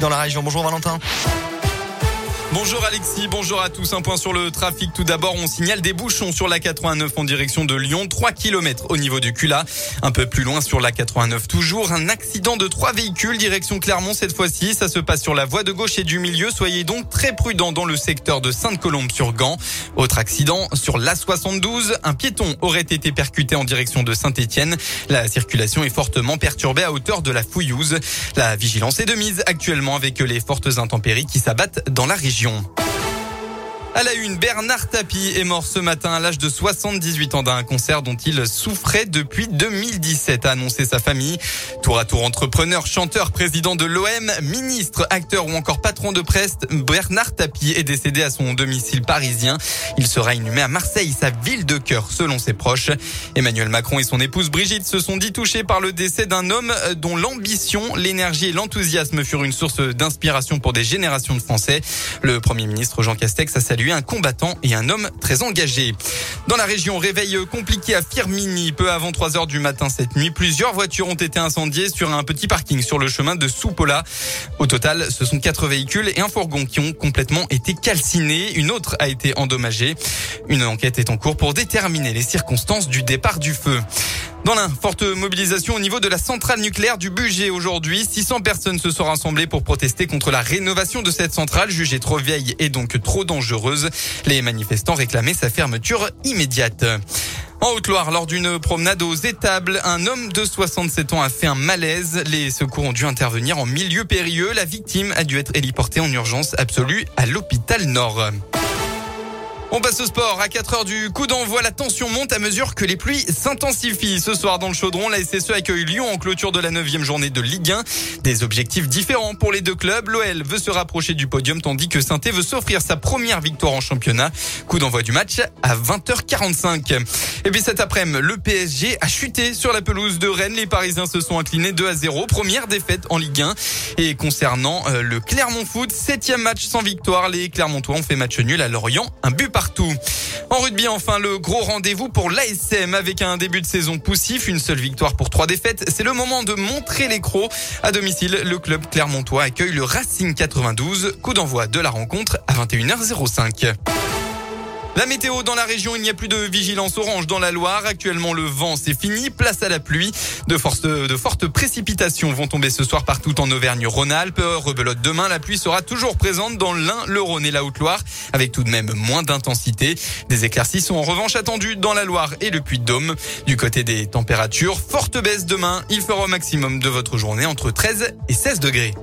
dans la région. Bonjour Valentin. Bonjour Alexis, bonjour à tous. Un point sur le trafic. Tout d'abord, on signale des bouchons sur la 89 en direction de Lyon. 3 km au niveau du Cula. Un peu plus loin sur la 89 toujours. Un accident de trois véhicules direction Clermont cette fois-ci. Ça se passe sur la voie de gauche et du milieu. Soyez donc très prudents dans le secteur de Sainte-Colombe sur Gand. Autre accident sur l'A72. Un piéton aurait été percuté en direction de Saint-Etienne. La circulation est fortement perturbée à hauteur de la Fouillouse. La vigilance est de mise actuellement avec les fortes intempéries qui s'abattent dans la région région. À la une, Bernard Tapie est mort ce matin à l'âge de 78 ans d'un cancer dont il souffrait depuis 2017, a annoncé sa famille. Tour à tour entrepreneur, chanteur, président de l'OM, ministre, acteur ou encore patron de presse, Bernard Tapie est décédé à son domicile parisien. Il sera inhumé à Marseille, sa ville de cœur, selon ses proches. Emmanuel Macron et son épouse Brigitte se sont dit touchés par le décès d'un homme dont l'ambition, l'énergie et l'enthousiasme furent une source d'inspiration pour des générations de Français. Le premier ministre Jean Castex a salué un combattant et un homme très engagé. Dans la région, réveil compliqué à Firmini. Peu avant 3 heures du matin cette nuit, plusieurs voitures ont été incendiées sur un petit parking sur le chemin de Soupola. Au total, ce sont quatre véhicules et un fourgon qui ont complètement été calcinés. Une autre a été endommagée. Une enquête est en cours pour déterminer les circonstances du départ du feu. Dans la forte mobilisation au niveau de la centrale nucléaire du budget aujourd'hui. 600 personnes se sont rassemblées pour protester contre la rénovation de cette centrale jugée trop vieille et donc trop dangereuse. Les manifestants réclamaient sa fermeture immédiate. En Haute-Loire, lors d'une promenade aux étables, un homme de 67 ans a fait un malaise. Les secours ont dû intervenir en milieu périlleux. La victime a dû être héliportée en urgence absolue à l'hôpital Nord. On passe au sport. À 4 heures du coup d'envoi, la tension monte à mesure que les pluies s'intensifient. Ce soir dans le chaudron, la SSE accueille Lyon en clôture de la neuvième journée de Ligue 1. Des objectifs différents pour les deux clubs. L'OL veut se rapprocher du podium tandis que saint veut s'offrir sa première victoire en championnat. Coup d'envoi du match à 20h45. Et puis cet après-midi, le PSG a chuté sur la pelouse de Rennes. Les Parisiens se sont inclinés 2 à 0. Première défaite en Ligue 1. Et concernant euh, le Clermont Foot, septième match sans victoire. Les Clermontois ont fait match nul à Lorient. Un but En rugby, enfin, le gros rendez-vous pour l'ASM avec un début de saison poussif, une seule victoire pour trois défaites. C'est le moment de montrer les crocs. À domicile, le club clermontois accueille le Racing 92. Coup d'envoi de la rencontre à 21h05. La météo dans la région, il n'y a plus de vigilance orange dans la Loire. Actuellement, le vent, c'est fini. Place à la pluie. De, force, de fortes précipitations vont tomber ce soir partout en Auvergne-Rhône-Alpes. Rebelote demain, la pluie sera toujours présente dans l'Ain, le Rhône et la Haute-Loire, avec tout de même moins d'intensité. Des éclaircies sont en revanche attendues dans la Loire et le Puy-de-Dôme. Du côté des températures, forte baisse demain. Il fera au maximum de votre journée entre 13 et 16 degrés.